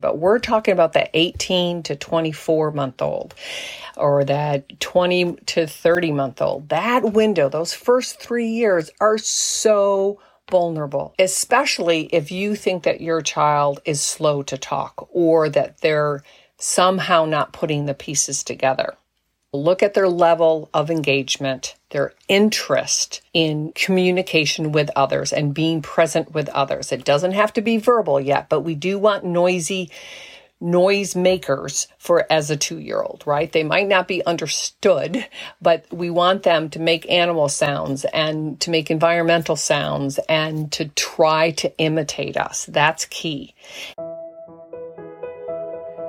But we're talking about the 18 to 24 month old or that 20 to 30 month old. That window, those first three years are so vulnerable, especially if you think that your child is slow to talk or that they're somehow not putting the pieces together. Look at their level of engagement, their interest in communication with others and being present with others. It doesn't have to be verbal yet, but we do want noisy noise makers for as a two year old, right? They might not be understood, but we want them to make animal sounds and to make environmental sounds and to try to imitate us. That's key.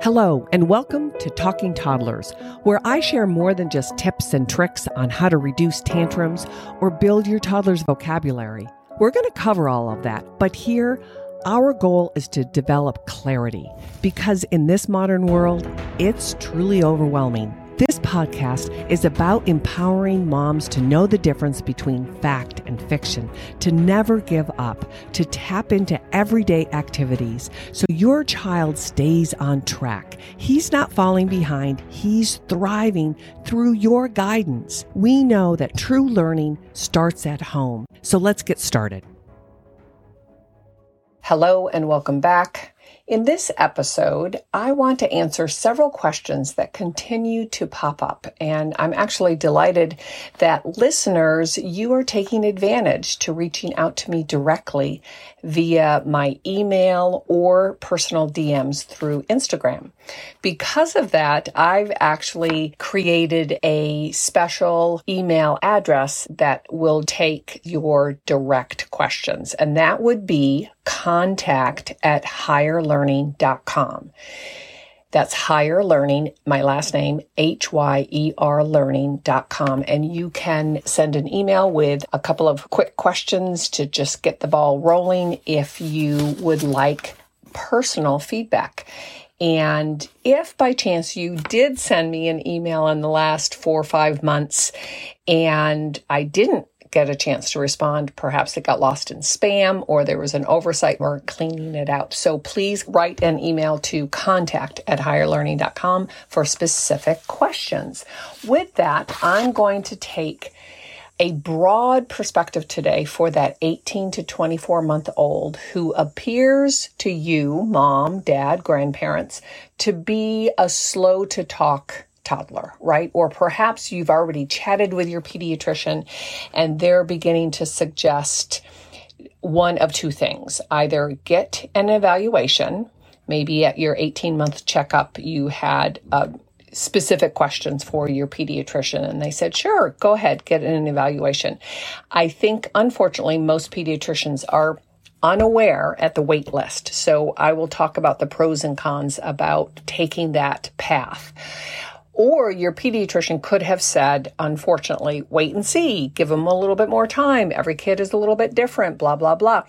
Hello, and welcome to Talking Toddlers, where I share more than just tips and tricks on how to reduce tantrums or build your toddler's vocabulary. We're going to cover all of that, but here, our goal is to develop clarity because in this modern world, it's truly overwhelming. This podcast is about empowering moms to know the difference between fact and fiction, to never give up, to tap into everyday activities so your child stays on track. He's not falling behind, he's thriving through your guidance. We know that true learning starts at home. So let's get started. Hello and welcome back. In this episode, I want to answer several questions that continue to pop up. And I'm actually delighted that listeners, you are taking advantage to reaching out to me directly via my email or personal DMs through Instagram. Because of that, I've actually created a special email address that will take your direct questions. And that would be contact at hyerlearning.com. That's Hyer Learning, my last name, H-Y-E-R learning.com. And you can send an email with a couple of quick questions to just get the ball rolling if you would like personal feedback. And if by chance you did send me an email in the last four or five months and I didn't get a chance to respond. Perhaps it got lost in spam or there was an oversight. We're cleaning it out. So please write an email to contact at hyerlearning.com for specific questions. With that, I'm going to take a broad perspective today for that 18 to 24 month old who appears to you, mom, dad, grandparents, to be a slow to talk toddler, right? Or perhaps you've already chatted with your pediatrician and they're beginning to suggest one of two things either get an evaluation, maybe at your 18 month checkup, you had uh, specific questions for your pediatrician and they said, sure, go ahead, get an evaluation. I think, unfortunately, most pediatricians are unaware at the wait list. So I will talk about the pros and cons about taking that path. Or your pediatrician could have said, unfortunately, wait and see, give them a little bit more time. Every kid is a little bit different, blah, blah, blah.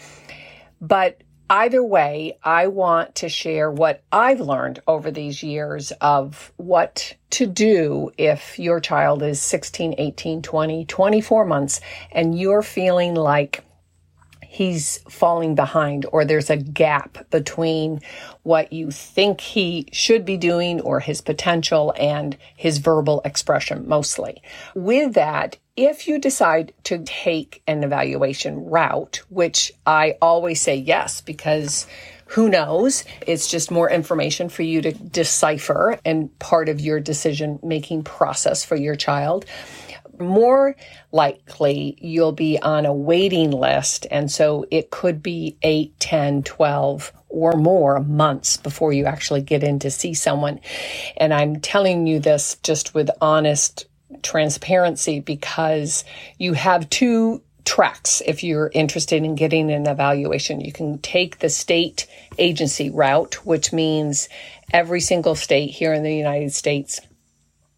But either way, I want to share what I've learned over these years of what to do if your child is 16, 18, 20, 24 months and you're feeling like he's falling behind or there's a gap between what you think he should be doing or his potential and his verbal expression mostly. With that, if you decide to take an evaluation route, which I always say yes, because who knows? It's just more information for you to decipher and part of your decision making process for your child more likely you'll be on a waiting list. And so it could be 8, 10, 12 or more months before you actually get in to see someone. And I'm telling you this just with honest transparency because you have two tracks if you're interested in getting an evaluation. You can take the state agency route, which means every single state here in the United States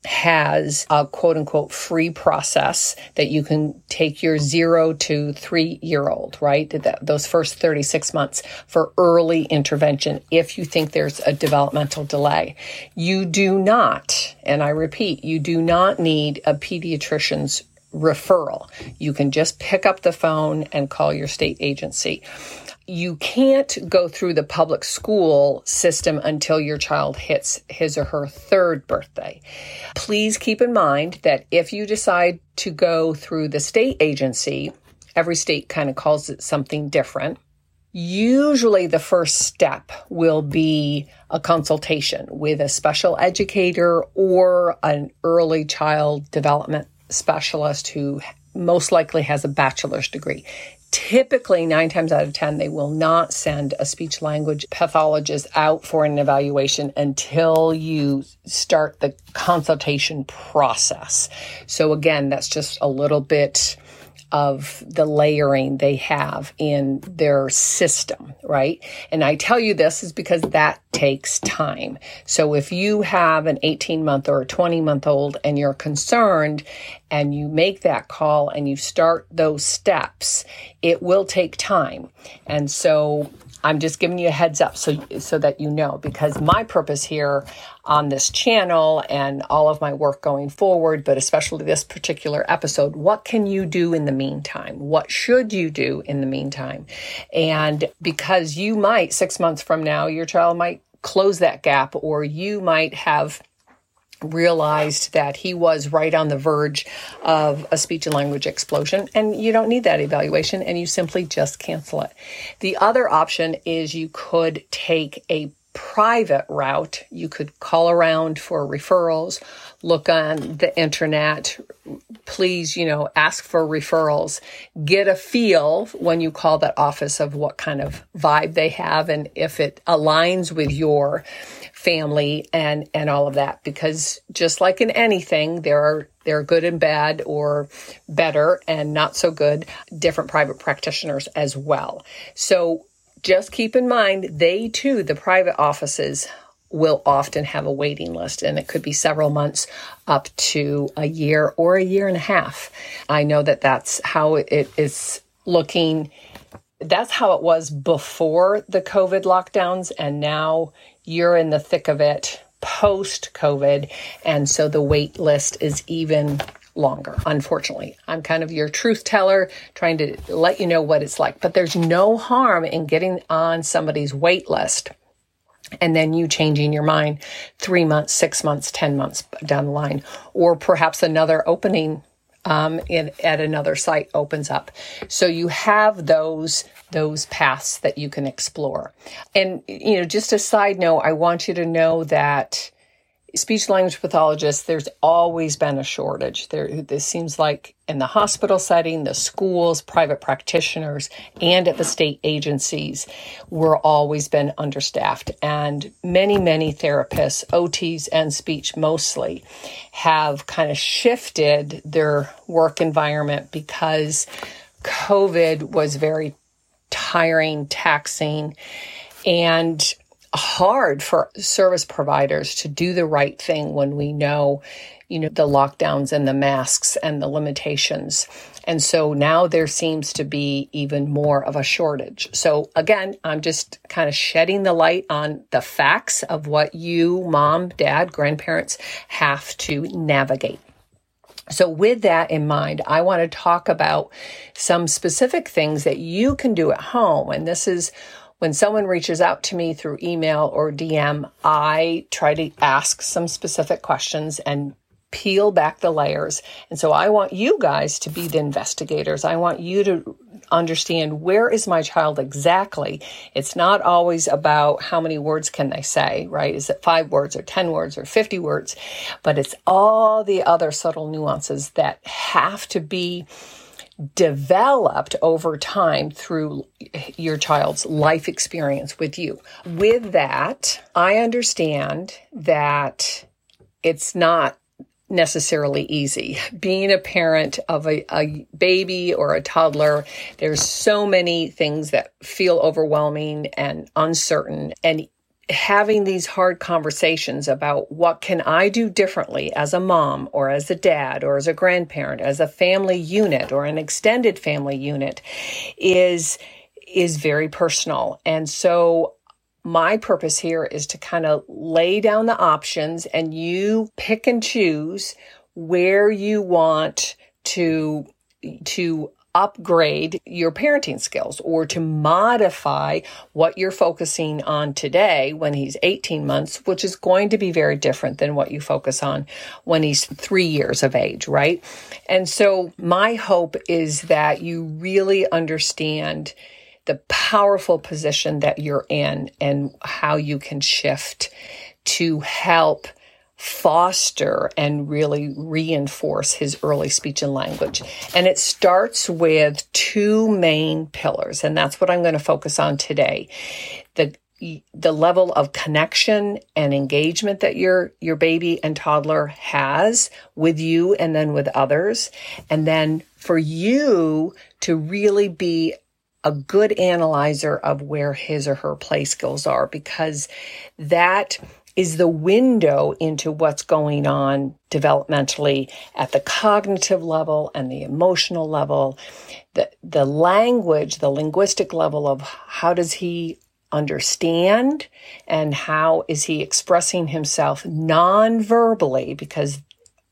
has a quote unquote free process that you can take your zero to three year old, right? Those first 36 months for early intervention if you think there's a developmental delay. You do not, and I repeat, you do not need a pediatrician's referral. You can just pick up the phone and call your state agency you can't go through the public school system until your child hits his or her third birthday. Please keep in mind that if you decide to go through the state agency, every state kind of calls it something different. Usually, the first step will be a consultation with a special educator or an early child development specialist who most likely has a bachelor's degree typically nine times out of 10, they will not send a speech language pathologist out for an evaluation until you start the consultation process. So again, that's just a little bit of the layering they have in their system, right? And I tell you this is because that takes time. So if you have an 18 month or a 20 month old and you're concerned and you make that call and you start those steps, it will take time. And so I'm just giving you a heads up so so that you know because my purpose here on this channel and all of my work going forward, but especially this particular episode, what can you do in the meantime? What should you do in the meantime? And because you might 6 months from now your child might close that gap or you might have realized that he was right on the verge of a speech and language explosion and you don't need that evaluation and you simply just cancel it. The other option is you could take a private route. You could call around for referrals, look on the internet, please, you know, ask for referrals, get a feel when you call that office of what kind of vibe they have and if it aligns with your family and and all of that because just like in anything there are there are good and bad or better and not so good different private practitioners as well. So just keep in mind they too the private offices will often have a waiting list and it could be several months up to a year or a year and a half. I know that that's how it is looking. That's how it was before the covid lockdowns and now you're in the thick of it post COVID. And so the wait list is even longer, unfortunately. I'm kind of your truth teller, trying to let you know what it's like. But there's no harm in getting on somebody's wait list and then you changing your mind three months, six months, 10 months down the line, or perhaps another opening um, in, at another site opens up. So you have those those paths that you can explore. And you know, just a side note, I want you to know that speech language pathologists, there's always been a shortage. There, this seems like in the hospital setting, the schools, private practitioners, and at the state agencies, we're always been understaffed. And many, many therapists, OTs and speech mostly, have kind of shifted their work environment because COVID was very tiring, taxing, and hard for service providers to do the right thing when we know, you know, the lockdowns and the masks and the limitations. And so now there seems to be even more of a shortage. So again, I'm just kind of shedding the light on the facts of what you, mom, dad, grandparents have to navigate. So, with that in mind, I want to talk about some specific things that you can do at home. And this is when someone reaches out to me through email or DM, I try to ask some specific questions and peel back the layers. And so I want you guys to be the investigators. I want you to understand where is my child exactly. It's not always about how many words can they say, right? Is it five words or 10 words or 50 words? But it's all the other subtle nuances that have to be developed over time through your child's life experience with you. With that, I understand that it's not necessarily easy. Being a parent of a, a, baby or a toddler, there's so many things that feel overwhelming and uncertain. And having these hard conversations about what can I do differently as a mom or as a dad or as a grandparent, as a family unit or an extended family unit is is very personal. And so my purpose here is to kind of lay down the options and you pick and choose where you want to to upgrade your parenting skills or to modify what you're focusing on today when he's 18 months, which is going to be very different than what you focus on when he's three years of age, right? And so my hope is that you really understand the powerful position that you're in and how you can shift to help foster and really reinforce his early speech and language. And it starts with two main pillars, and that's what I'm going to focus on today. The the level of connection and engagement that your your baby and toddler has with you and then with others and then for you to really be a good analyzer of where his or her play skills are because that is the window into what's going on developmentally at the cognitive level and the emotional level, the, the language, the linguistic level of how does he understand and how is he expressing himself non-verbally? Because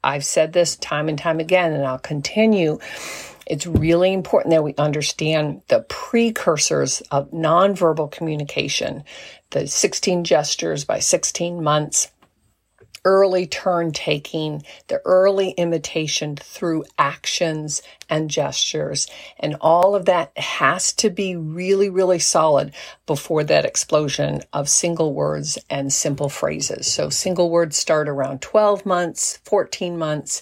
I've said this time and time again and I'll continue it's really important that we understand the precursors of nonverbal communication, the 16 gestures by 16 months, early turn taking, the early imitation through actions and gestures. And all of that has to be really, really solid before that explosion of single words and simple phrases. So single words start around 12 months, 14 months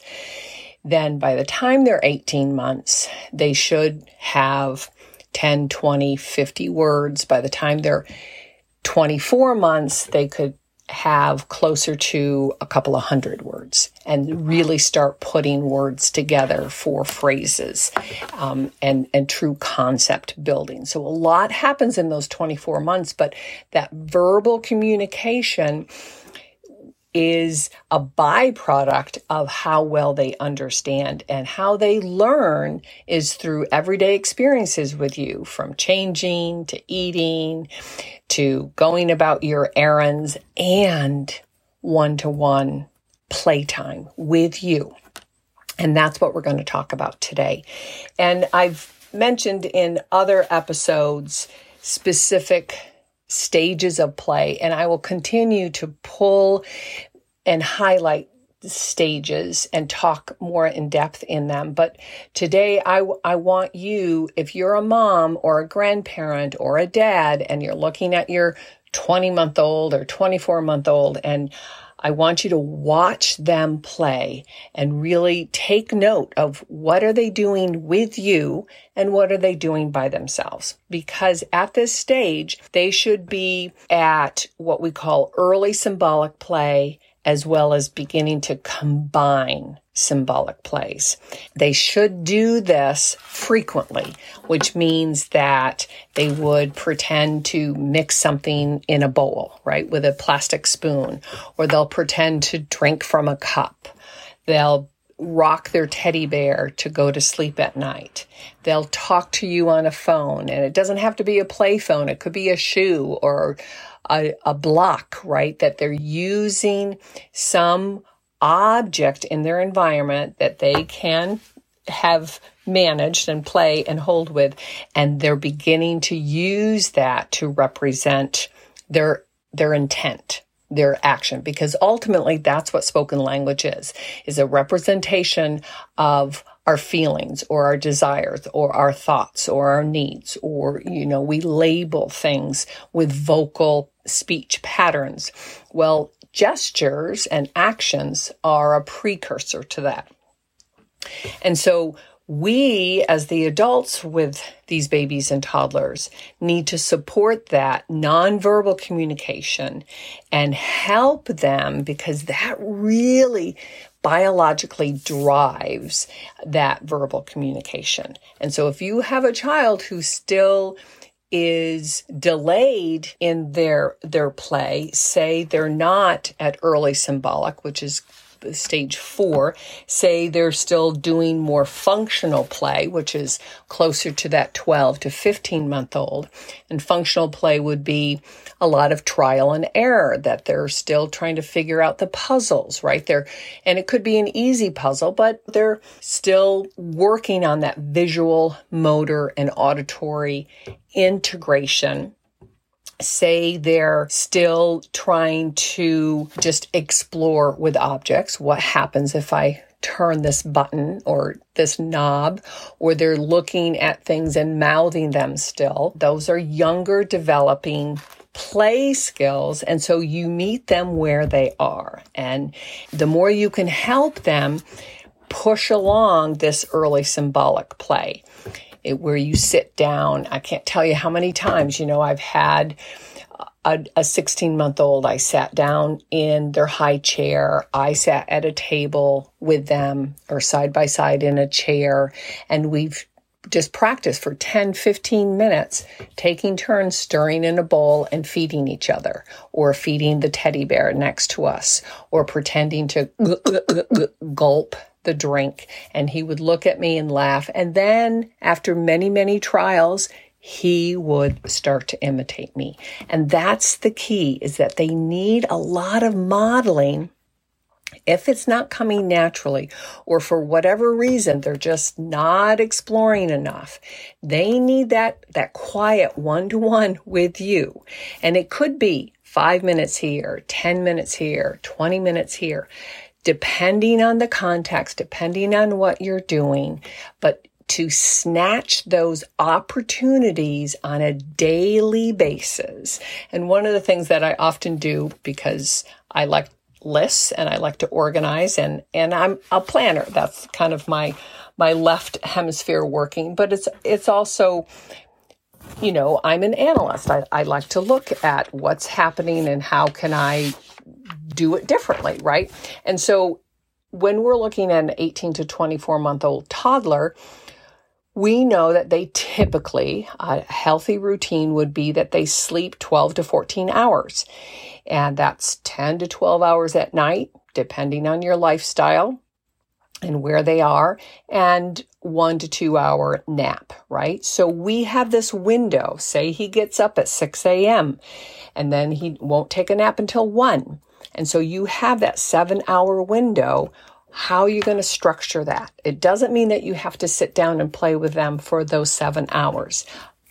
then by the time they're 18 months, they should have 10, 20, 50 words. By the time they're 24 months, they could have closer to a couple of hundred words and really start putting words together for phrases um, and and true concept building. So a lot happens in those 24 months, but that verbal communication is a byproduct of how well they understand and how they learn is through everyday experiences with you from changing to eating to going about your errands and one to one playtime with you. And that's what we're going to talk about today. And I've mentioned in other episodes specific stages of play. And I will continue to pull and highlight stages and talk more in depth in them. But today I, I want you, if you're a mom or a grandparent or a dad and you're looking at your 20 month old or 24 month old and I want you to watch them play and really take note of what are they doing with you and what are they doing by themselves. Because at this stage, they should be at what we call early symbolic play as well as beginning to combine symbolic plays. They should do this frequently, which means that they would pretend to mix something in a bowl, right, with a plastic spoon, or they'll pretend to drink from a cup. They'll rock their teddy bear to go to sleep at night. They'll talk to you on a phone, and it doesn't have to be a play phone. It could be a shoe or a, a block, right? That they're using some object in their environment that they can have managed and play and hold with and they're beginning to use that to represent their their intent their action because ultimately that's what spoken language is is a representation of our feelings or our desires or our thoughts or our needs or you know we label things with vocal speech patterns. Well gestures and actions are a precursor to that and so we, as the adults with these babies and toddlers, need to support that nonverbal communication and help them because that really biologically drives that verbal communication. And so if you have a child who still is delayed in their their play say they're not at early symbolic which is stage four, say they're still doing more functional play, which is closer to that 12 to 15 month old. And functional play would be a lot of trial and error that they're still trying to figure out the puzzles, right? there. and it could be an easy puzzle, but they're still working on that visual, motor, and auditory integration say they're still trying to just explore with objects. What happens if I turn this button or this knob, or they're looking at things and mouthing them still. Those are younger developing play skills. And so you meet them where they are. And the more you can help them push along this early symbolic play, it, where you sit down. I can't tell you how many times, you know, I've had a 16 month old. I sat down in their high chair. I sat at a table with them or side by side in a chair and we've just practiced for 10, 15 minutes, taking turns stirring in a bowl and feeding each other, or feeding the teddy bear next to us, or pretending to gulp the drink. And he would look at me and laugh. And then, after many, many trials, he would start to imitate me. And that's the key is that they need a lot of modeling if it's not coming naturally, or for whatever reason, they're just not exploring enough, they need that, that quiet one to one with you. And it could be five minutes here, 10 minutes here, 20 minutes here, depending on the context, depending on what you're doing. But to snatch those opportunities on a daily basis. And one of the things that I often do because I like lists and I like to organize and and I'm a planner. That's kind of my my left hemisphere working, but it's it's also you know, I'm an analyst. I, I like to look at what's happening and how can I do it differently, right? And so when we're looking at an 18 to 24 month old toddler, we know that they typically, a healthy routine would be that they sleep 12 to 14 hours. And that's 10 to 12 hours at night, depending on your lifestyle and where they are, and one to two hour nap, right? So we have this window. Say he gets up at 6 a.m. and then he won't take a nap until 1. And so you have that seven hour window how are you going to structure that? It doesn't mean that you have to sit down and play with them for those seven hours,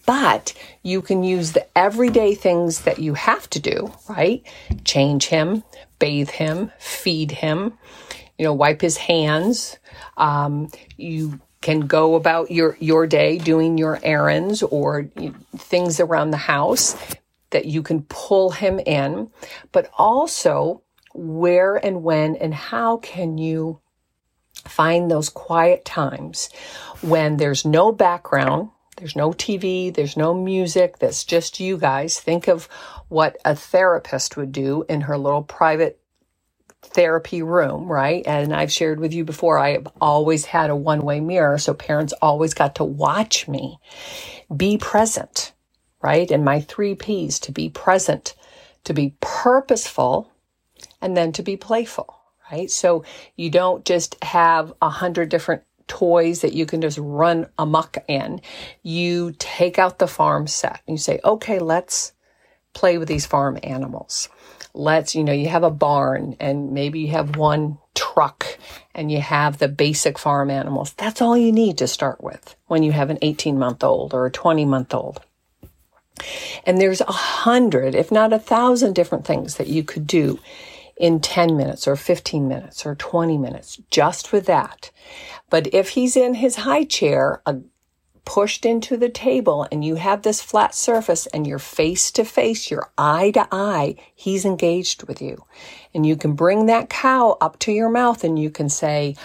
but you can use the everyday things that you have to do, right? Change him, bathe him, feed him, you know, wipe his hands. Um, you can go about your, your day doing your errands or you things around the house that you can pull him in, but also where and when and how can you find those quiet times when there's no background, there's no TV, there's no music, that's just you guys. Think of what a therapist would do in her little private therapy room, right? And I've shared with you before, I have always had a one way mirror. So parents always got to watch me be present, right? And my three P's to be present, to be purposeful, and then to be playful, right? So you don't just have a hundred different toys that you can just run amok in. You take out the farm set and you say, okay, let's play with these farm animals. Let's, you know, you have a barn and maybe you have one truck and you have the basic farm animals. That's all you need to start with when you have an 18 month old or a 20 month old. And there's a hundred, if not a thousand different things that you could do in 10 minutes or 15 minutes or 20 minutes just with that. But if he's in his high chair, pushed into the table and you have this flat surface and you're face to face, you're eye to eye, he's engaged with you. And you can bring that cow up to your mouth and you can say,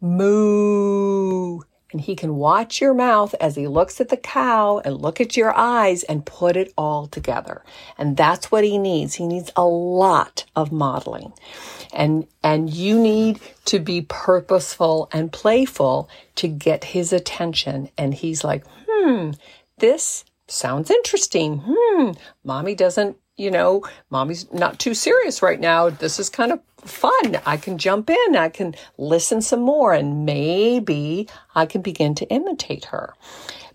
moo and he can watch your mouth as he looks at the cow and look at your eyes and put it all together. And that's what he needs. He needs a lot of modeling. And, and you need to be purposeful and playful to get his attention. And he's like, hmm, this sounds interesting. Hmm, mommy doesn't you know, mommy's not too serious right now. This is kind of fun. I can jump in, I can listen some more, and maybe I can begin to imitate her.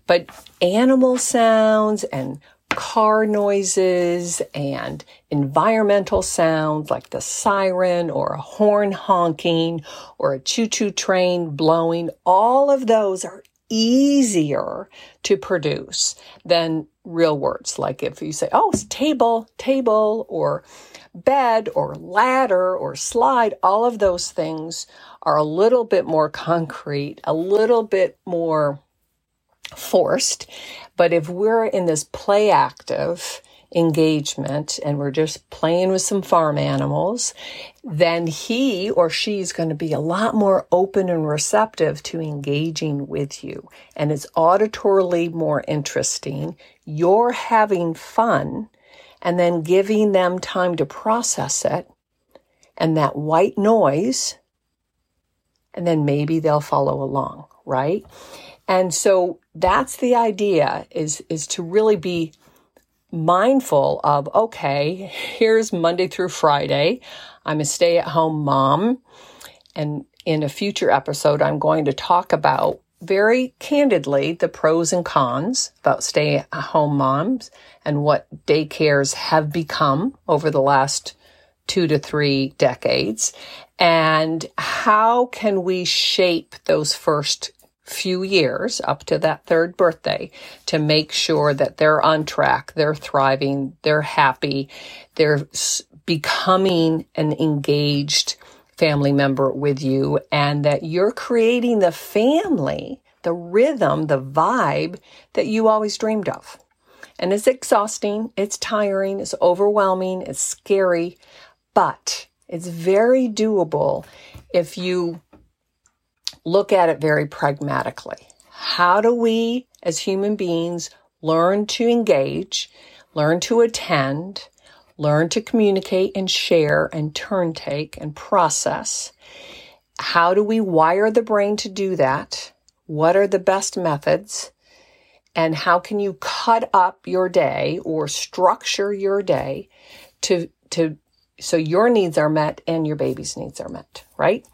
But animal sounds and car noises and environmental sounds like the siren or a horn honking or a choo choo train blowing, all of those are easier to produce than real words. Like if you say, oh, it's table, table, or bed, or ladder, or slide, all of those things are a little bit more concrete, a little bit more forced. But if we're in this play active engagement and we're just playing with some farm animals, then he or she is going to be a lot more open and receptive to engaging with you. And it's auditorily more interesting. You're having fun and then giving them time to process it and that white noise. And then maybe they'll follow along, right? And so that's the idea is, is to really be mindful of, okay, here's Monday through Friday. I'm a stay at home mom. And in a future episode, I'm going to talk about very candidly the pros and cons about stay at home moms and what daycares have become over the last two to three decades. And how can we shape those first few years up to that third birthday to make sure that they're on track, they're thriving, they're happy, they're becoming an engaged family member with you and that you're creating the family, the rhythm, the vibe that you always dreamed of. And it's exhausting, it's tiring, it's overwhelming, it's scary, but it's very doable if you look at it very pragmatically. How do we as human beings learn to engage, learn to attend, learn to communicate and share and turn take and process? How do we wire the brain to do that? What are the best methods? And how can you cut up your day or structure your day to, to, so your needs are met and your baby's needs are met, right?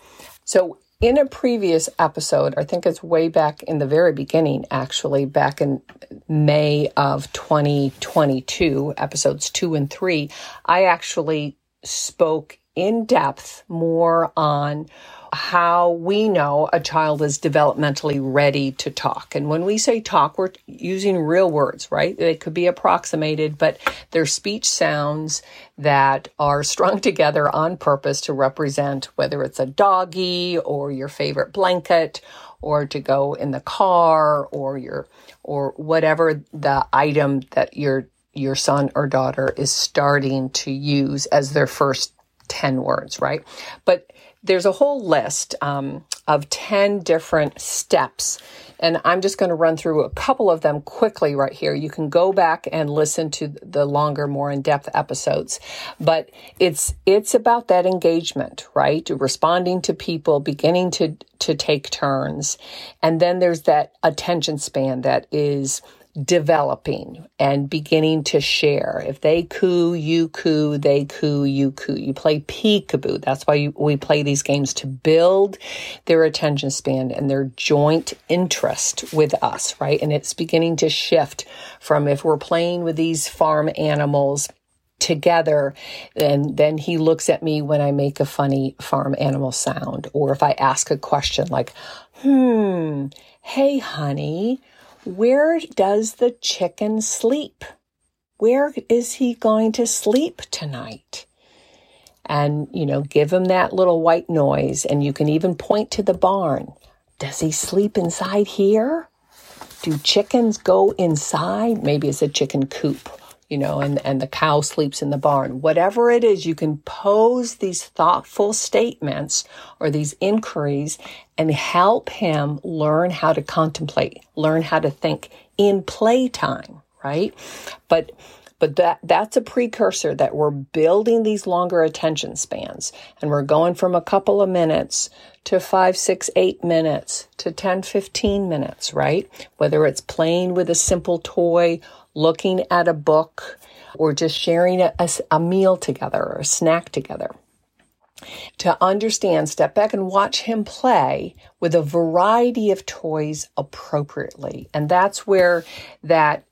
So in a previous episode, I think it's way back in the very beginning, actually, back in May of 2022, episodes two and three, I actually spoke in depth more on how we know a child is developmentally ready to talk. And when we say talk, we're using real words, right? They could be approximated, but they're speech sounds that are strung together on purpose to represent whether it's a doggy or your favorite blanket or to go in the car or your or whatever the item that your your son or daughter is starting to use as their first 10 words, right? But there's a whole list um, of 10 different steps. And I'm just going to run through a couple of them quickly right here. You can go back and listen to the longer, more in-depth episodes. But it's it's about that engagement, right? Responding to people, beginning to to take turns. And then there's that attention span that is developing and beginning to share. If they coo, you coo, they coo, you coo. You play peekaboo. That's why you, we play these games to build their attention span and their joint interest with us, right? And it's beginning to shift from if we're playing with these farm animals together and then he looks at me when I make a funny farm animal sound or if I ask a question like, hmm, hey honey, where does the chicken sleep? Where is he going to sleep tonight? And, you know, give him that little white noise. And you can even point to the barn. Does he sleep inside here? Do chickens go inside? Maybe it's a chicken coop you know, and, and the cow sleeps in the barn. Whatever it is, you can pose these thoughtful statements or these inquiries and help him learn how to contemplate, learn how to think in playtime, right? But but that that's a precursor that we're building these longer attention spans and we're going from a couple of minutes to five, six, eight minutes to 10, 15 minutes, right? Whether it's playing with a simple toy looking at a book, or just sharing a, a, meal together or a snack together to understand, step back and watch him play with a variety of toys appropriately. And that's where that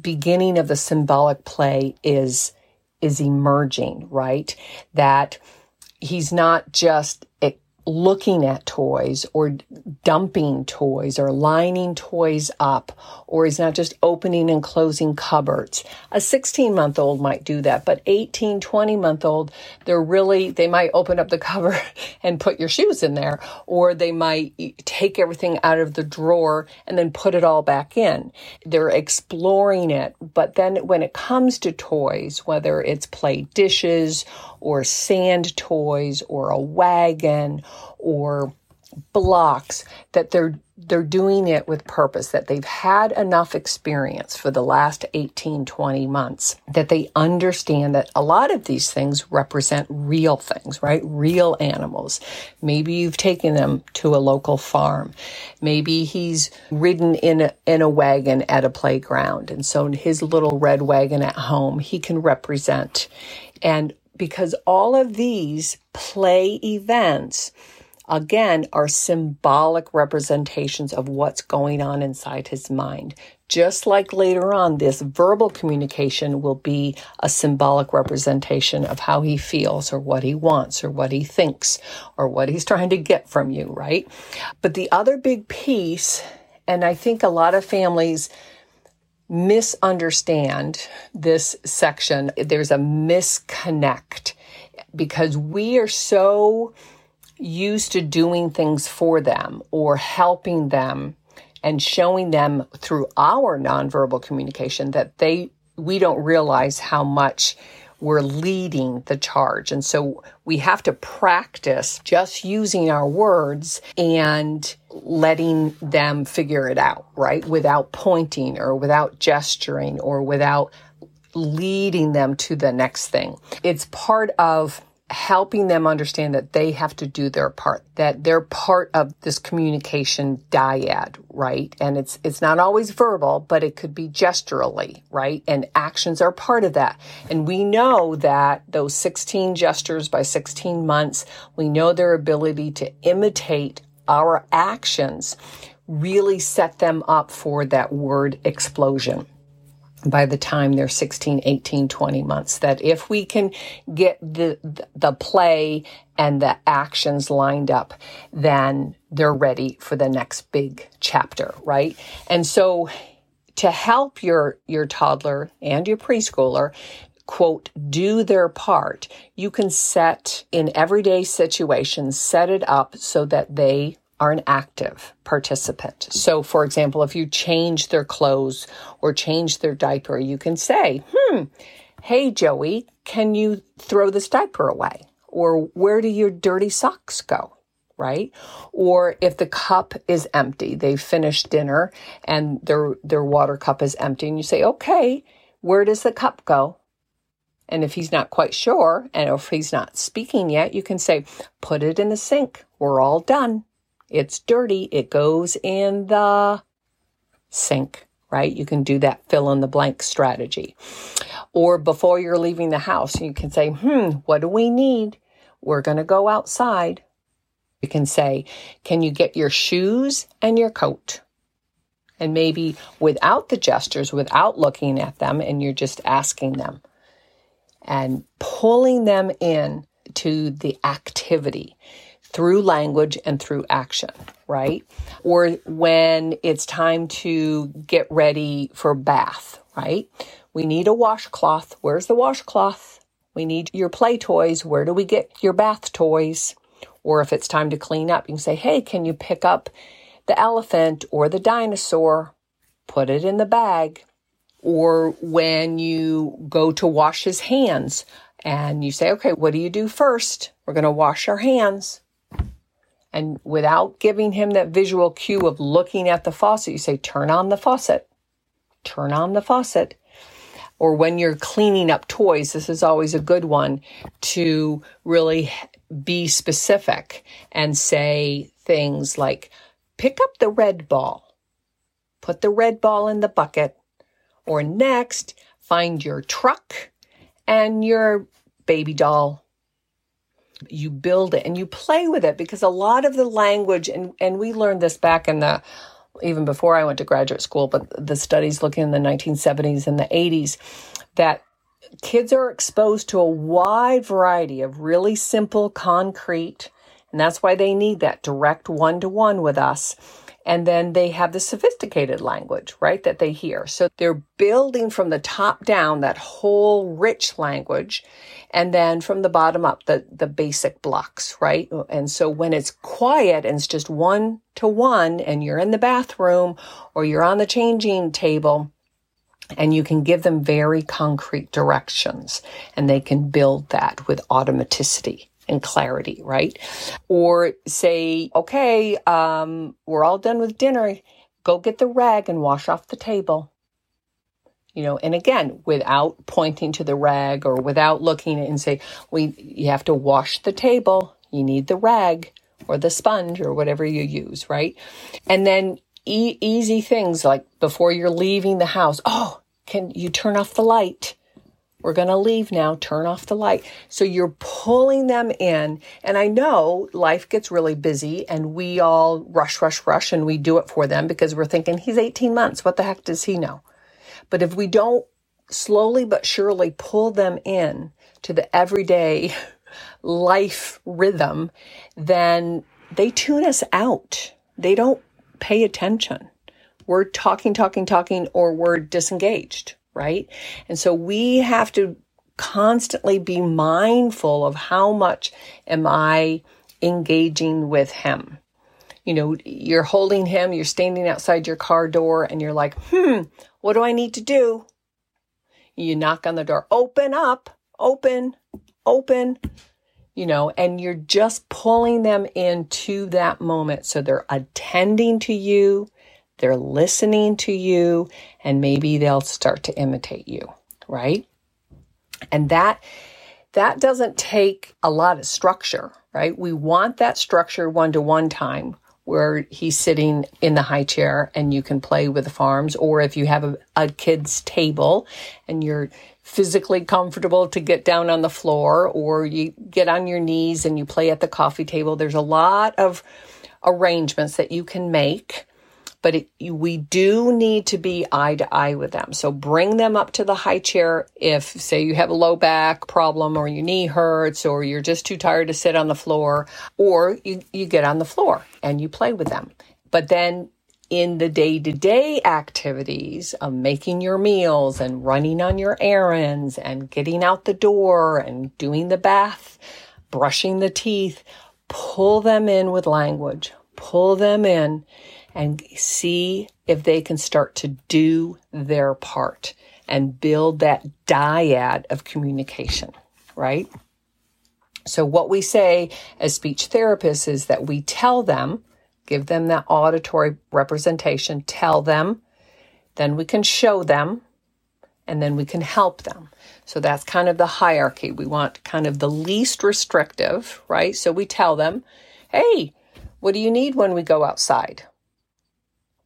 beginning of the symbolic play is is emerging, right? That he's not just looking at toys or dumping toys or lining toys up, or is not just opening and closing cupboards. A 16 month old might do that, but 18, 20 month old, they're really, they might open up the cover and put your shoes in there, or they might take everything out of the drawer and then put it all back in. They're exploring it. But then when it comes to toys, whether it's play dishes or sand toys or a wagon or blocks that they're they're doing it with purpose that they've had enough experience for the last 18 20 months that they understand that a lot of these things represent real things right? Real animals. Maybe you've taken them to a local farm. Maybe he's ridden in a, in a wagon at a playground. And so in his little red wagon at home he can represent and because all of these play events again are symbolic representations of what's going on inside his mind. Just like later on, this verbal communication will be a symbolic representation of how he feels or what he wants or what he thinks or what he's trying to get from you, right? But the other big piece, and I think a lot of families misunderstand this section. There's a misconnect because we are so used to doing things for them or helping them and showing them through our nonverbal communication that they we don't realize how much we're leading the charge. And so we have to practice just using our words and letting them figure it out, right? Without pointing or without gesturing or without leading them to the next thing. It's part of helping them understand that they have to do their part, that they're part of this communication dyad, right? And it's, it's not always verbal, but it could be gesturally, right? And actions are part of that. And we know that those 16 gestures by 16 months, we know their ability to imitate our actions really set them up for that word explosion by the time they're 16, 18, 20 months. That if we can get the, the play and the actions lined up, then they're ready for the next big chapter, right? And so to help your, your toddler and your preschooler, quote, do their part, you can set in everyday situations, set it up so that they are an active participant. So, for example, if you change their clothes or change their diaper, you can say, hmm, hey, Joey, can you throw this diaper away? Or where do your dirty socks go? Right? Or if the cup is empty, they've finished dinner and their, their water cup is empty and you say, okay, where does the cup go? And if he's not quite sure, and if he's not speaking yet, you can say, put it in the sink. We're all done. It's dirty. It goes in the sink, right? You can do that fill in the blank strategy. Or before you're leaving the house, you can say, hmm, what do we need? We're going to go outside. You can say, can you get your shoes and your coat? And maybe without the gestures, without looking at them, and you're just asking them and pulling them in to the activity through language and through action, right? Or when it's time to get ready for bath, right? We need a washcloth. Where's the washcloth? We need your play toys. Where do we get your bath toys? Or if it's time to clean up, you can say, hey, can you pick up the elephant or the dinosaur? Put it in the bag. Or when you go to wash his hands and you say, okay, what do you do first? We're going to wash our hands. And without giving him that visual cue of looking at the faucet, you say, turn on the faucet, turn on the faucet. Or when you're cleaning up toys, this is always a good one to really be specific and say things like, pick up the red ball, put the red ball in the bucket, or next, find your truck and your baby doll. You build it and you play with it because a lot of the language, and, and we learned this back in the even before I went to graduate school, but the studies looking in the 1970s and the 80s, that kids are exposed to a wide variety of really simple, concrete, and that's why they need that direct one to one with us and then they have the sophisticated language, right, that they hear. So they're building from the top down that whole rich language. And then from the bottom up, the, the basic blocks, right? And so when it's quiet and it's just one to one and you're in the bathroom or you're on the changing table, and you can give them very concrete directions and they can build that with automaticity and clarity, right? Or say, okay, um, we're all done with dinner. Go get the rag and wash off the table. You know, and again, without pointing to the rag or without looking and say, we, you have to wash the table. You need the rag or the sponge or whatever you use, right? And then e- easy things like before you're leaving the house. Oh, can you turn off the light? We're going to leave now. Turn off the light. So you're pulling them in. And I know life gets really busy and we all rush, rush, rush and we do it for them because we're thinking he's 18 months. What the heck does he know? But if we don't slowly but surely pull them in to the everyday life rhythm, then they tune us out. They don't pay attention. We're talking, talking, talking, or we're disengaged right? And so we have to constantly be mindful of how much am I engaging with him. You know, you're holding him, you're standing outside your car door, and you're like, hmm, what do I need to do? You knock on the door, open up, open, open, you know, and you're just pulling them into that moment. So they're attending to you, they're listening to you and maybe they'll start to imitate you, right? And that that doesn't take a lot of structure, right? We want that structure one to one time where he's sitting in the high chair and you can play with the farms, or if you have a, a kid's table and you're physically comfortable to get down on the floor, or you get on your knees and you play at the coffee table. There's a lot of arrangements that you can make but it, we do need to be eye to eye with them. So bring them up to the high chair if, say, you have a low back problem or your knee hurts or you're just too tired to sit on the floor, or you, you get on the floor and you play with them. But then in the day to day activities of making your meals and running on your errands and getting out the door and doing the bath, brushing the teeth, pull them in with language, pull them in and see if they can start to do their part and build that dyad of communication, right? So what we say as speech therapists is that we tell them, give them that auditory representation, tell them, then we can show them, and then we can help them. So that's kind of the hierarchy. We want kind of the least restrictive, right? So we tell them, hey, what do you need when we go outside?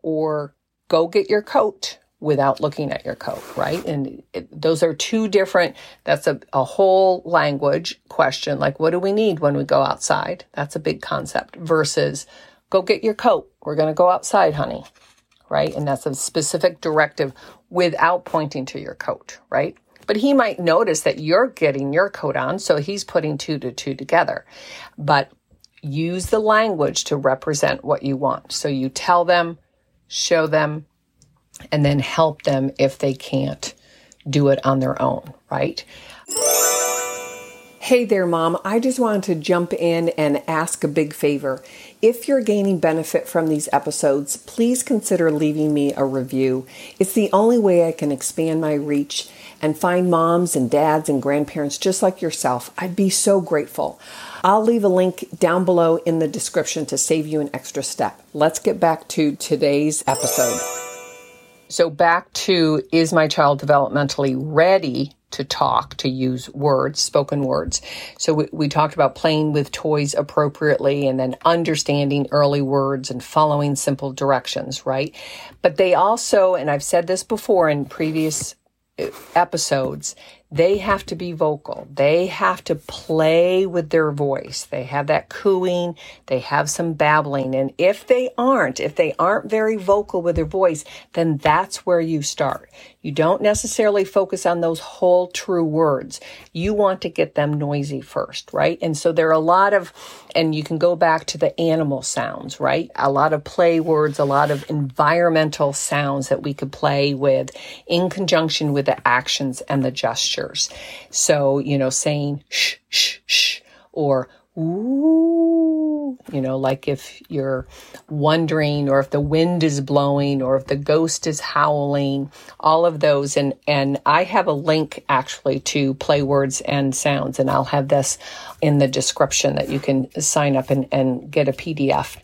Or go get your coat without looking at your coat, right? And it, those are two different, that's a, a whole language question. Like, what do we need when we go outside? That's a big concept versus go get your coat. We're going to go outside, honey, right? And that's a specific directive without pointing to your coat, right? But he might notice that you're getting your coat on, so he's putting two to two together. But use the language to represent what you want. So you tell them, show them, and then help them if they can't do it on their own, right? Hey there, Mom. I just wanted to jump in and ask a big favor. If you're gaining benefit from these episodes, please consider leaving me a review. It's the only way I can expand my reach and find moms and dads and grandparents just like yourself. I'd be so grateful. I'll leave a link down below in the description to save you an extra step. Let's get back to today's episode. So, back to is my child developmentally ready to talk, to use words, spoken words? So, we, we talked about playing with toys appropriately and then understanding early words and following simple directions, right? But they also, and I've said this before in previous uh, episodes, they have to be vocal. They have to play with their voice. They have that cooing. They have some babbling. And if they aren't, if they aren't very vocal with their voice, then that's where you start. You don't necessarily focus on those whole true words. You want to get them noisy first, right? And so there are a lot of, and you can go back to the animal sounds, right? A lot of play words, a lot of environmental sounds that we could play with in conjunction with the actions and the gestures. So, you know, saying shh, shh, shh, or ooh, you know, like if you're wondering or if the wind is blowing or if the ghost is howling, all of those. And, and I have a link actually to play words and sounds, and I'll have this in the description that you can sign up and, and get a PDF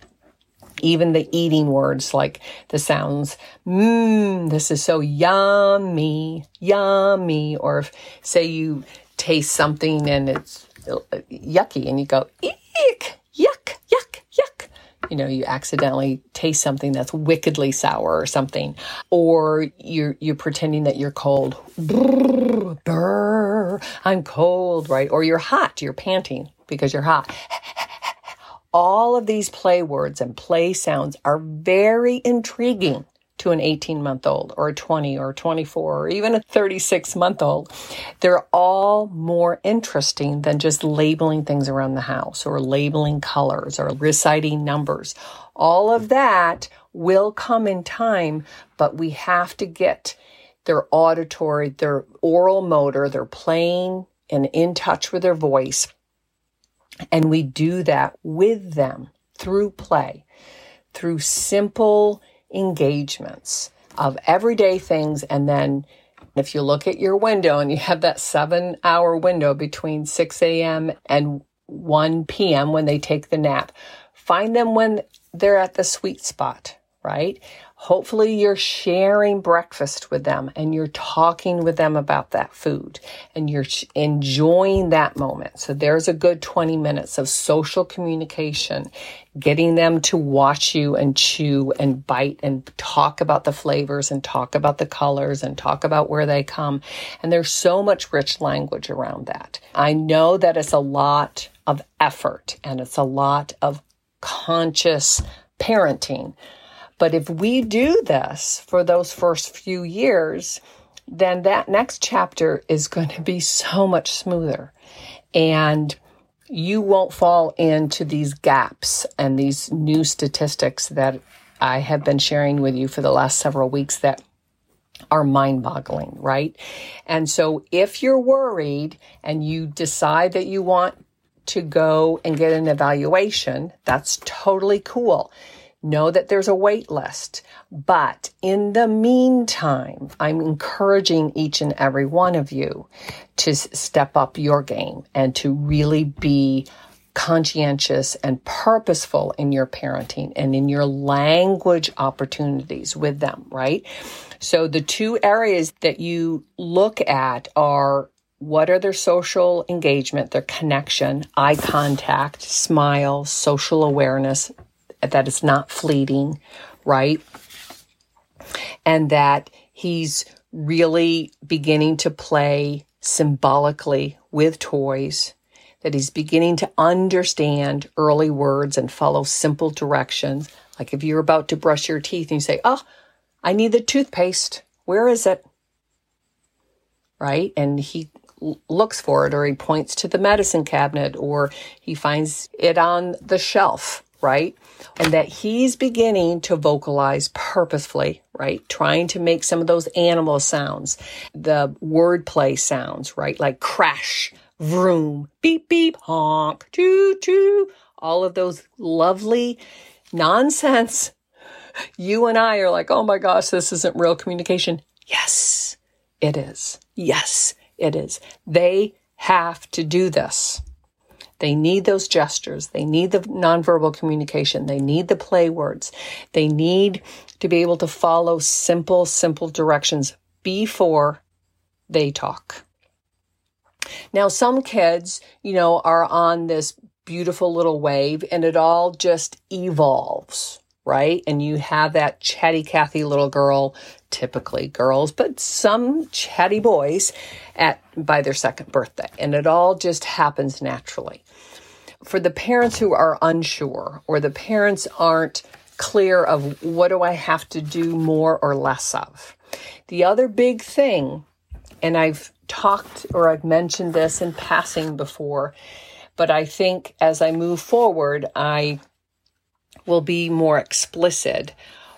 even the eating words like the sounds, mmm, this is so yummy, yummy. Or if, say, you taste something and it's yucky and you go, eek, yuck, yuck, yuck. You know, you accidentally taste something that's wickedly sour or something, or you're you're pretending that you're cold. I'm cold, right? Or you're hot. You're panting because you're hot all of these play words and play sounds are very intriguing to an 18 month old or a 20 or 24 or even a 36 month old. They're all more interesting than just labeling things around the house or labeling colors or reciting numbers. All of that will come in time, but we have to get their auditory, their oral motor, their playing and in touch with their voice and we do that with them through play, through simple engagements of everyday things. And then if you look at your window and you have that seven hour window between 6 a.m. and 1 p.m. when they take the nap, find them when they're at the sweet spot, right? Hopefully, you're sharing breakfast with them and you're talking with them about that food and you're enjoying that moment. So, there's a good 20 minutes of social communication, getting them to watch you and chew and bite and talk about the flavors and talk about the colors and talk about where they come. And there's so much rich language around that. I know that it's a lot of effort and it's a lot of conscious parenting but if we do this for those first few years, then that next chapter is going to be so much smoother. And you won't fall into these gaps and these new statistics that I have been sharing with you for the last several weeks that are mind boggling, right? And so if you're worried and you decide that you want to go and get an evaluation, that's totally cool. Know that there's a wait list. But in the meantime, I'm encouraging each and every one of you to step up your game and to really be conscientious and purposeful in your parenting and in your language opportunities with them, right? So the two areas that you look at are what are their social engagement, their connection, eye contact, smile, social awareness, that it's not fleeting, right? And that he's really beginning to play symbolically with toys, that he's beginning to understand early words and follow simple directions. Like if you're about to brush your teeth and you say, Oh, I need the toothpaste. Where is it? Right? And he looks for it or he points to the medicine cabinet or he finds it on the shelf right? And that he's beginning to vocalize purposefully, right? Trying to make some of those animal sounds, the wordplay sounds, right? Like crash, vroom, beep, beep, honk, choo, choo. All of those lovely nonsense. You and I are like, oh my gosh, this isn't real communication. Yes, it is. Yes, it is. They have to do this. They need those gestures. They need the nonverbal communication. They need the play words. They need to be able to follow simple, simple directions before they talk. Now, some kids, you know, are on this beautiful little wave and it all just evolves, right? And you have that chatty Cathy little girl, typically girls, but some chatty boys at by their second birthday. And it all just happens naturally. For the parents who are unsure or the parents aren't clear of what do I have to do more or less of. The other big thing, and I've talked or I've mentioned this in passing before, but I think as I move forward, I will be more explicit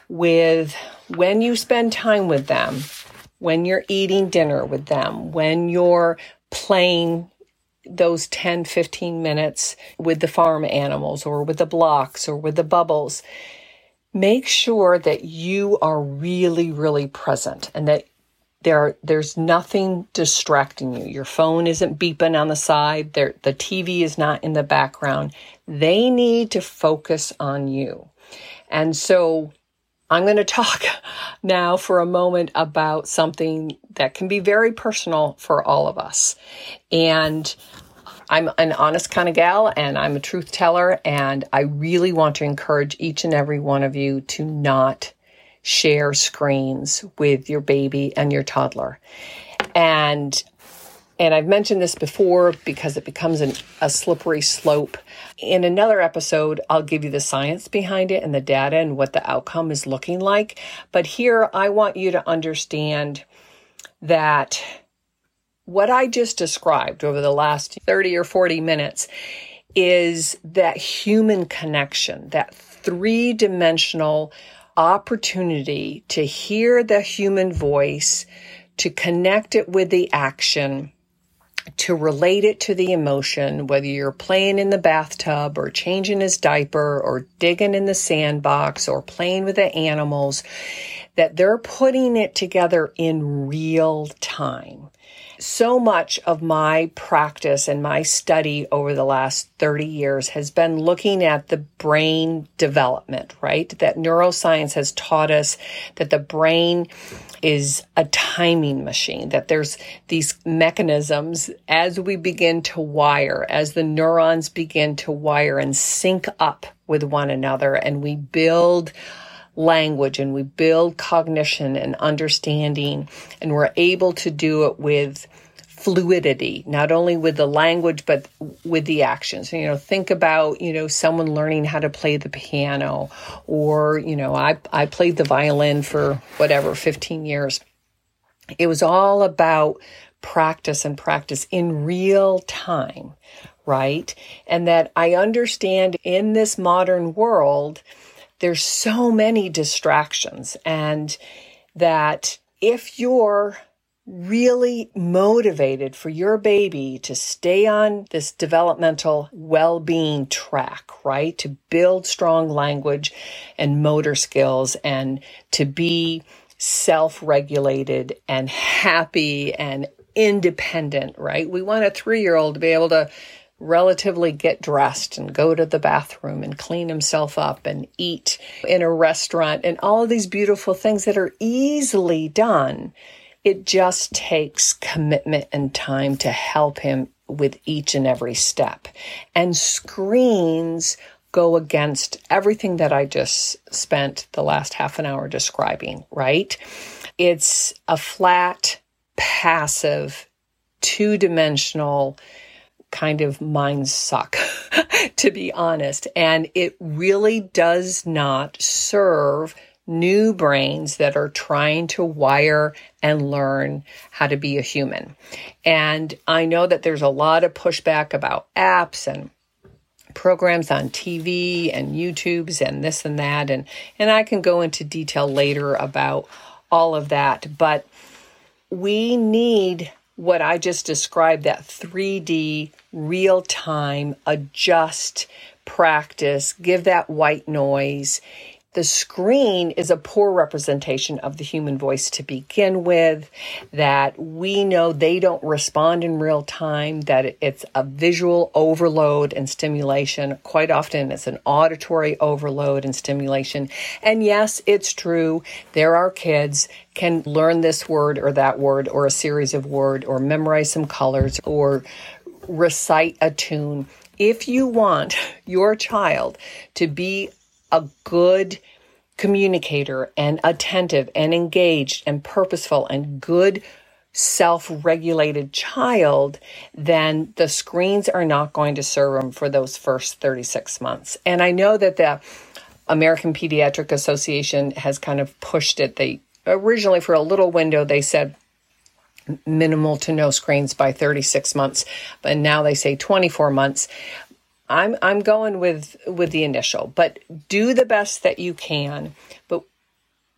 with when you spend time with them, when you're eating dinner with them, when you're playing those 10, 15 minutes with the farm animals or with the blocks or with the bubbles, make sure that you are really, really present and that there there's nothing distracting you. Your phone isn't beeping on the side. There, the TV is not in the background. They need to focus on you. And so I'm going to talk now for a moment about something that can be very personal for all of us. And I'm an honest kind of gal and I'm a truth teller. And I really want to encourage each and every one of you to not share screens with your baby and your toddler. And and I've mentioned this before because it becomes an, a slippery slope. In another episode, I'll give you the science behind it and the data and what the outcome is looking like. But here, I want you to understand that what I just described over the last 30 or 40 minutes is that human connection, that three dimensional opportunity to hear the human voice, to connect it with the action, to relate it to the emotion, whether you're playing in the bathtub or changing his diaper or digging in the sandbox or playing with the animals, that they're putting it together in real time so much of my practice and my study over the last 30 years has been looking at the brain development, right? That neuroscience has taught us that the brain is a timing machine, that there's these mechanisms as we begin to wire, as the neurons begin to wire and sync up with one another, and we build language and we build cognition and understanding and we're able to do it with fluidity, not only with the language, but with the actions. You know, think about, you know, someone learning how to play the piano or, you know, I, I played the violin for whatever, 15 years. It was all about practice and practice in real time, right? And that I understand in this modern world, there's so many distractions and that if you're really motivated for your baby to stay on this developmental well-being track, right? To build strong language and motor skills and to be self-regulated and happy and independent, right? We want a 3-year-old to be able to relatively get dressed and go to the bathroom and clean himself up and eat in a restaurant and all of these beautiful things that are easily done. It just takes commitment and time to help him with each and every step. And screens go against everything that I just spent the last half an hour describing, right? It's a flat, passive, two dimensional, kind of mind suck, to be honest. And it really does not serve new brains that are trying to wire and learn how to be a human. And I know that there's a lot of pushback about apps and programs on TV and YouTubes and this and that and and I can go into detail later about all of that, but we need what I just described that 3D real time adjust practice, give that white noise. The screen is a poor representation of the human voice to begin with, that we know they don't respond in real time, that it's a visual overload and stimulation. Quite often it's an auditory overload and stimulation. And yes, it's true. There are kids can learn this word or that word or a series of word or memorize some colors or recite a tune. If you want your child to be a good communicator and attentive and engaged and purposeful and good self regulated child, then the screens are not going to serve them for those first 36 months. And I know that the American Pediatric Association has kind of pushed it. They originally, for a little window, they said minimal to no screens by 36 months, but now they say 24 months. I'm I'm going with with the initial, but do the best that you can. But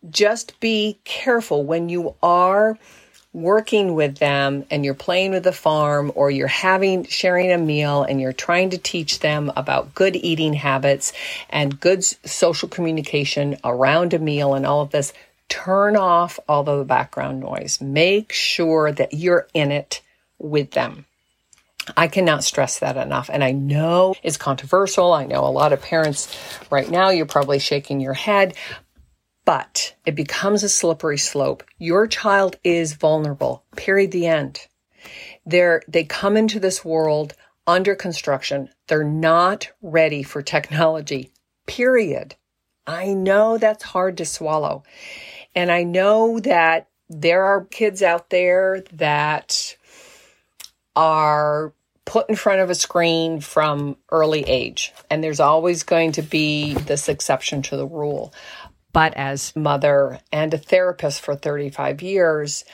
just be careful when you are working with them and you're playing with the farm or you're having sharing a meal and you're trying to teach them about good eating habits and good social communication around a meal and all of this turn off all of the background noise make sure that you're in it with them I cannot stress that enough. And I know it's controversial. I know a lot of parents right now, you're probably shaking your head, but it becomes a slippery slope. Your child is vulnerable, period, the end. They're, they come into this world under construction. They're not ready for technology, period. I know that's hard to swallow. And I know that there are kids out there that are put in front of a screen from early age. And there's always going to be this exception to the rule. But as mother and a therapist for 35 years,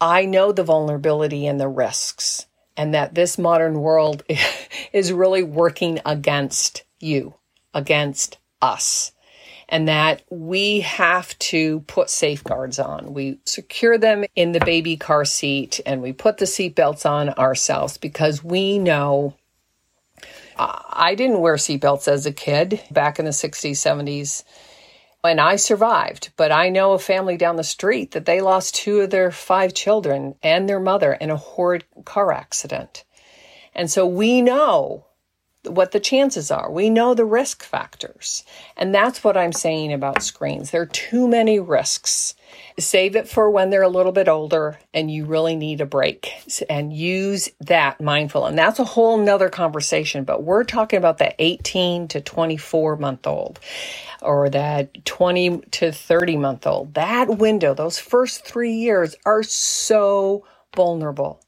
I know the vulnerability and the risks, and that this modern world is really working against you, against us and that we have to put safeguards on. We secure them in the baby car seat and we put the seatbelts on ourselves because we know. Uh, I didn't wear seatbelts as a kid back in the 60s, 70s, and I survived. But I know a family down the street that they lost two of their five children and their mother in a horrid car accident. And so we know what the chances are. We know the risk factors. And that's what I'm saying about screens. There are too many risks. Save it for when they're a little bit older and you really need a break and use that mindful. And that's a whole nother conversation, but we're talking about the 18 to 24 month old or that 20 to 30 month old. That window, those first three years are so vulnerable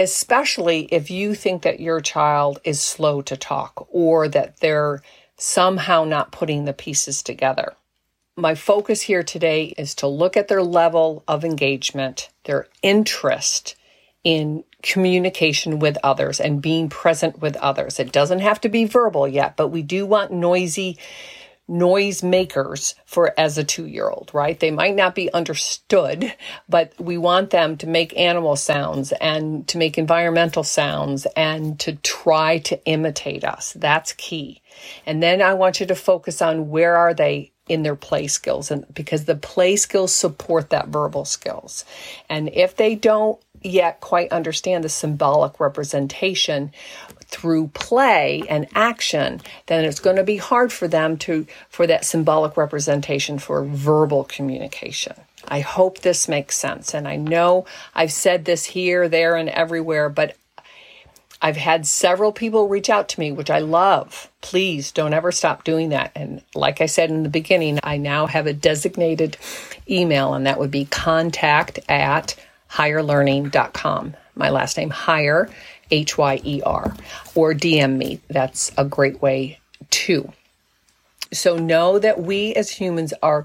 especially if you think that your child is slow to talk or that they're somehow not putting the pieces together. My focus here today is to look at their level of engagement, their interest in communication with others and being present with others. It doesn't have to be verbal yet, but we do want noisy noise makers for as a two year old, right? They might not be understood, but we want them to make animal sounds and to make environmental sounds and to try to imitate us. That's key. And then I want you to focus on where are they in their play skills and because the play skills support that verbal skills. And if they don't yet quite understand the symbolic representation through play and action, then it's going to be hard for them to, for that symbolic representation for verbal communication. I hope this makes sense. And I know I've said this here, there, and everywhere, but I've had several people reach out to me, which I love. Please don't ever stop doing that. And like I said in the beginning, I now have a designated email, and that would be contact at hyerlearning.com. My last name, Hyer, H Y E R, or DM me. That's a great way too. So know that we as humans are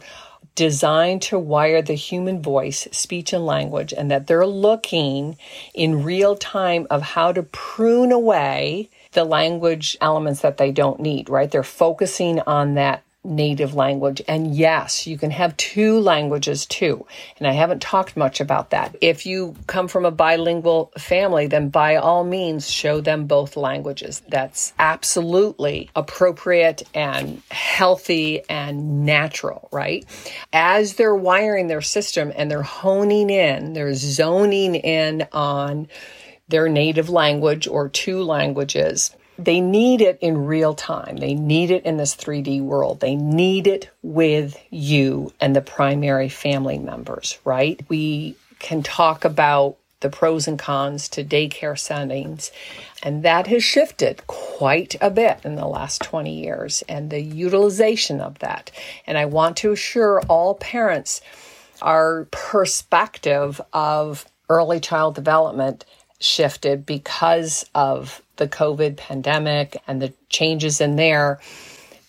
designed to wire the human voice, speech, and language, and that they're looking in real time of how to prune away the language elements that they don't need, right? They're focusing on that native language. And yes, you can have two languages too. And I haven't talked much about that. If you come from a bilingual family, then by all means show them both languages. That's absolutely appropriate and healthy and natural, right? As they're wiring their system and they're honing in, they're zoning in on their native language or two languages they need it in real time. They need it in this 3D world. They need it with you and the primary family members, right? We can talk about the pros and cons to daycare settings. And that has shifted quite a bit in the last 20 years and the utilization of that. And I want to assure all parents our perspective of early child development shifted because of the COVID pandemic and the changes in there.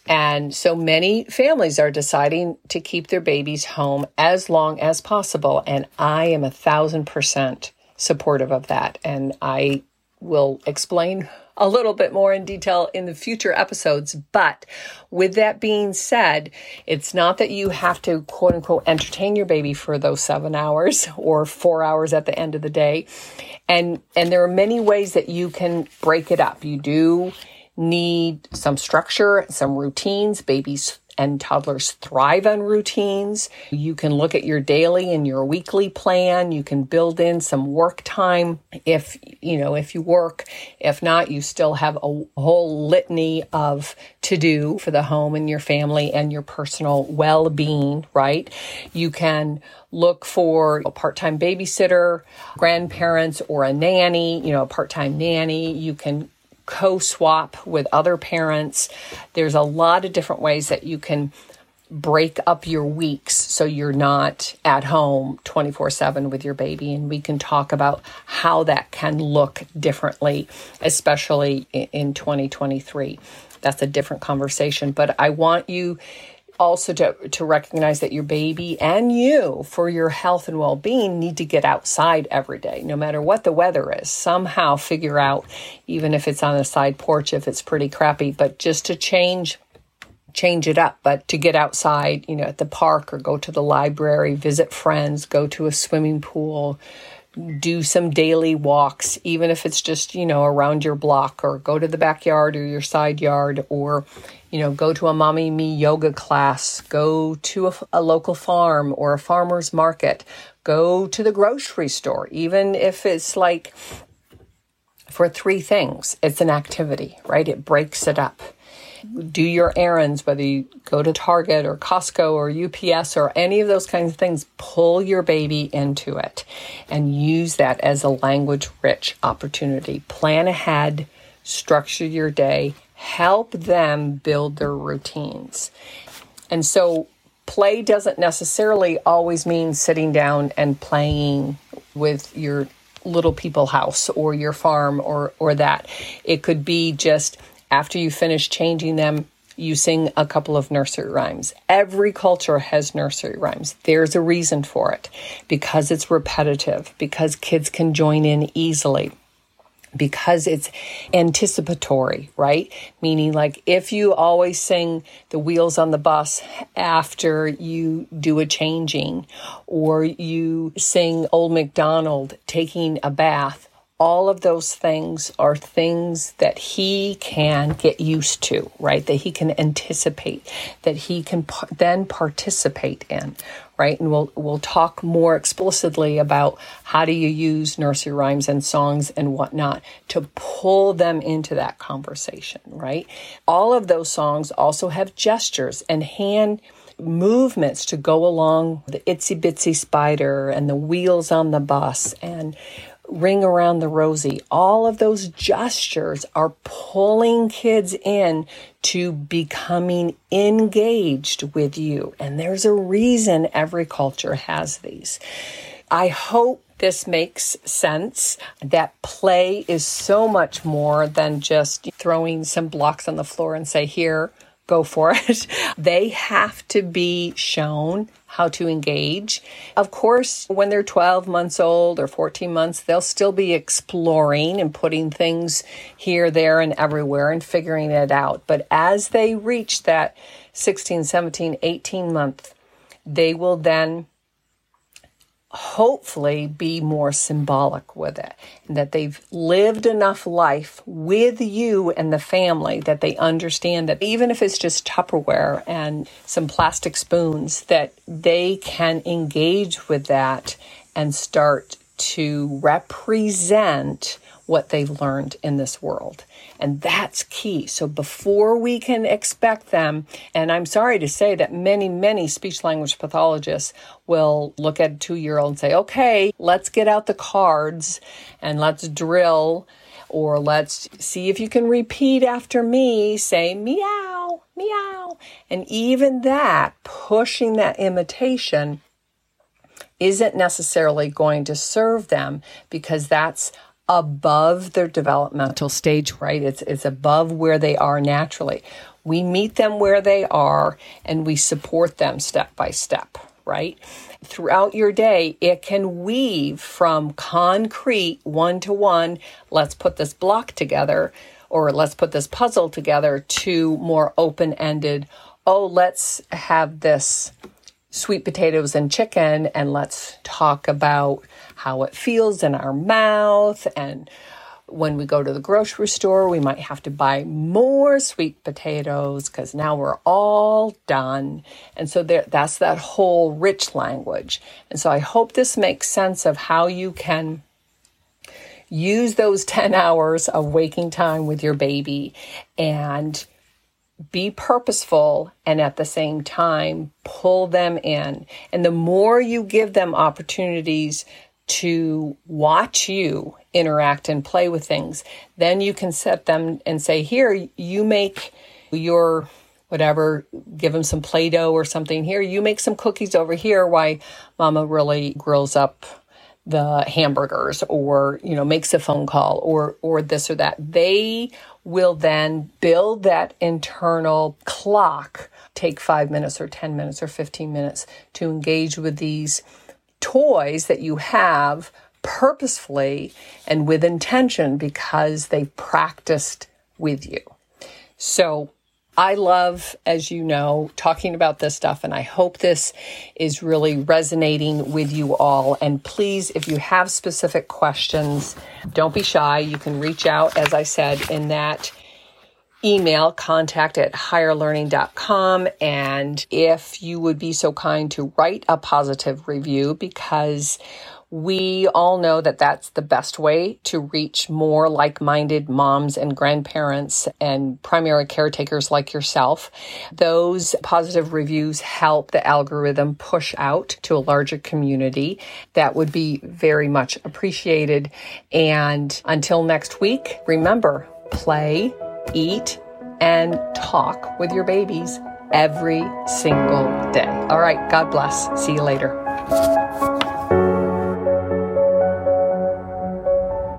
And so many families are deciding to keep their babies home as long as possible. And I am a thousand percent supportive of that. And I will explain a little bit more in detail in the future episodes. But with that being said, it's not that you have to quote unquote entertain your baby for those seven hours or four hours at the end of the day. And, and there are many ways that you can break it up. You do need some structure, some routines. Babies and toddlers thrive on routines. You can look at your daily and your weekly plan. You can build in some work time if, you know, if you work. If not, you still have a whole litany of to do for the home and your family and your personal well being, right? You can look for a part time babysitter, grandparents, or a nanny, you know, a part time nanny. You can co swap with other parents. There's a lot of different ways that you can break up your weeks so you're not at home 24 7 with your baby. And we can talk about how that can look differently, especially in 2023. That's a different conversation. But I want you also to, to recognize that your baby and you, for your health and well being, need to get outside every day, no matter what the weather is. Somehow figure out, even if it's on a side porch, if it's pretty crappy, but just to change change it up, but to get outside, you know, at the park or go to the library, visit friends, go to a swimming pool, do some daily walks, even if it's just, you know, around your block or go to the backyard or your side yard or, you know, go to a mommy me yoga class, go to a, a, local farm or a farmer's market, go to the grocery store, even if it's like for three things, it's an activity, right? It breaks it up. Do your errands, whether you go to Target or Costco or UPS or any of those kinds of things, pull your baby into it and use that as a language rich opportunity. Plan ahead, structure your day, help them build their routines. And so play doesn't necessarily always mean sitting down and playing with your little people house or your farm or or that. It could be just after you finish changing them, you sing a couple of nursery rhymes. Every culture has nursery rhymes. There's a reason for it because it's repetitive, because kids can join in easily because it's anticipatory, right? Meaning, like, if you always sing the wheels on the bus after you do a changing, or you sing Old MacDonald taking a bath, all of those things are things that he can get used to, right? That he can anticipate, that he can par- then participate in, right? And we'll we'll talk more explicitly about how do you use nursery rhymes and songs and whatnot to pull them into that conversation, right? All of those songs also have gestures and hand movements to go along the itsy bitsy spider and the wheels on the bus and ring around the rosy. All of those gestures are pulling kids in to becoming engaged with you. And there's a reason every culture has these. I hope this makes sense that play is so much more than just throwing some blocks on the floor and say, here, go for it. they have to be shown how to engage. Of course, when they're 12 months old or 14 months, they'll still be exploring and putting things here, there, and everywhere and figuring it out. But as they reach that 16, 17, 18 month, they will then hopefully be more symbolic with it and that they've lived enough life with you and the family that they understand that even if it's just Tupperware and some plastic spoons that they can engage with that and start to represent what they've learned in this world. And that's key. So before we can expect them, and I'm sorry to say that many, many speech language pathologists will look at a two year old and say, okay, let's get out the cards and let's drill or let's see if you can repeat after me, say meow, meow. And even that, pushing that imitation isn't necessarily going to serve them because that's above their developmental stage, right? It's, it's above where they are naturally. We meet them where they are and we support them step by step, right? Throughout your day, it can weave from concrete one to one, let's put this block together, or let's put this puzzle together, to more open ended, oh, let's have this sweet potatoes and chicken and let's talk about how it feels in our mouth and when we go to the grocery store, we might have to buy more sweet potatoes because now we're all done. And so there, that's that whole rich language. And so I hope this makes sense of how you can use those 10 hours of waking time with your baby and be purposeful and at the same time pull them in. And the more you give them opportunities to watch you interact and play with things, then you can set them and say, Here, you make your whatever, give them some Play Doh or something. Here, you make some cookies over here. Why mama really grills up the hamburgers or you know makes a phone call or or this or that they will then build that internal clock take 5 minutes or 10 minutes or 15 minutes to engage with these toys that you have purposefully and with intention because they practiced with you so I love, as you know, talking about this stuff, and I hope this is really resonating with you all. And please, if you have specific questions, don't be shy. You can reach out, as I said, in that email contact at hyerlearning.com. And if you would be so kind to write a positive review, because we all know that that's the best way to reach more like minded moms and grandparents and primary caretakers like yourself. Those positive reviews help the algorithm push out to a larger community. That would be very much appreciated. And until next week, remember play, eat, and talk with your babies every single day. All right, God bless. See you later.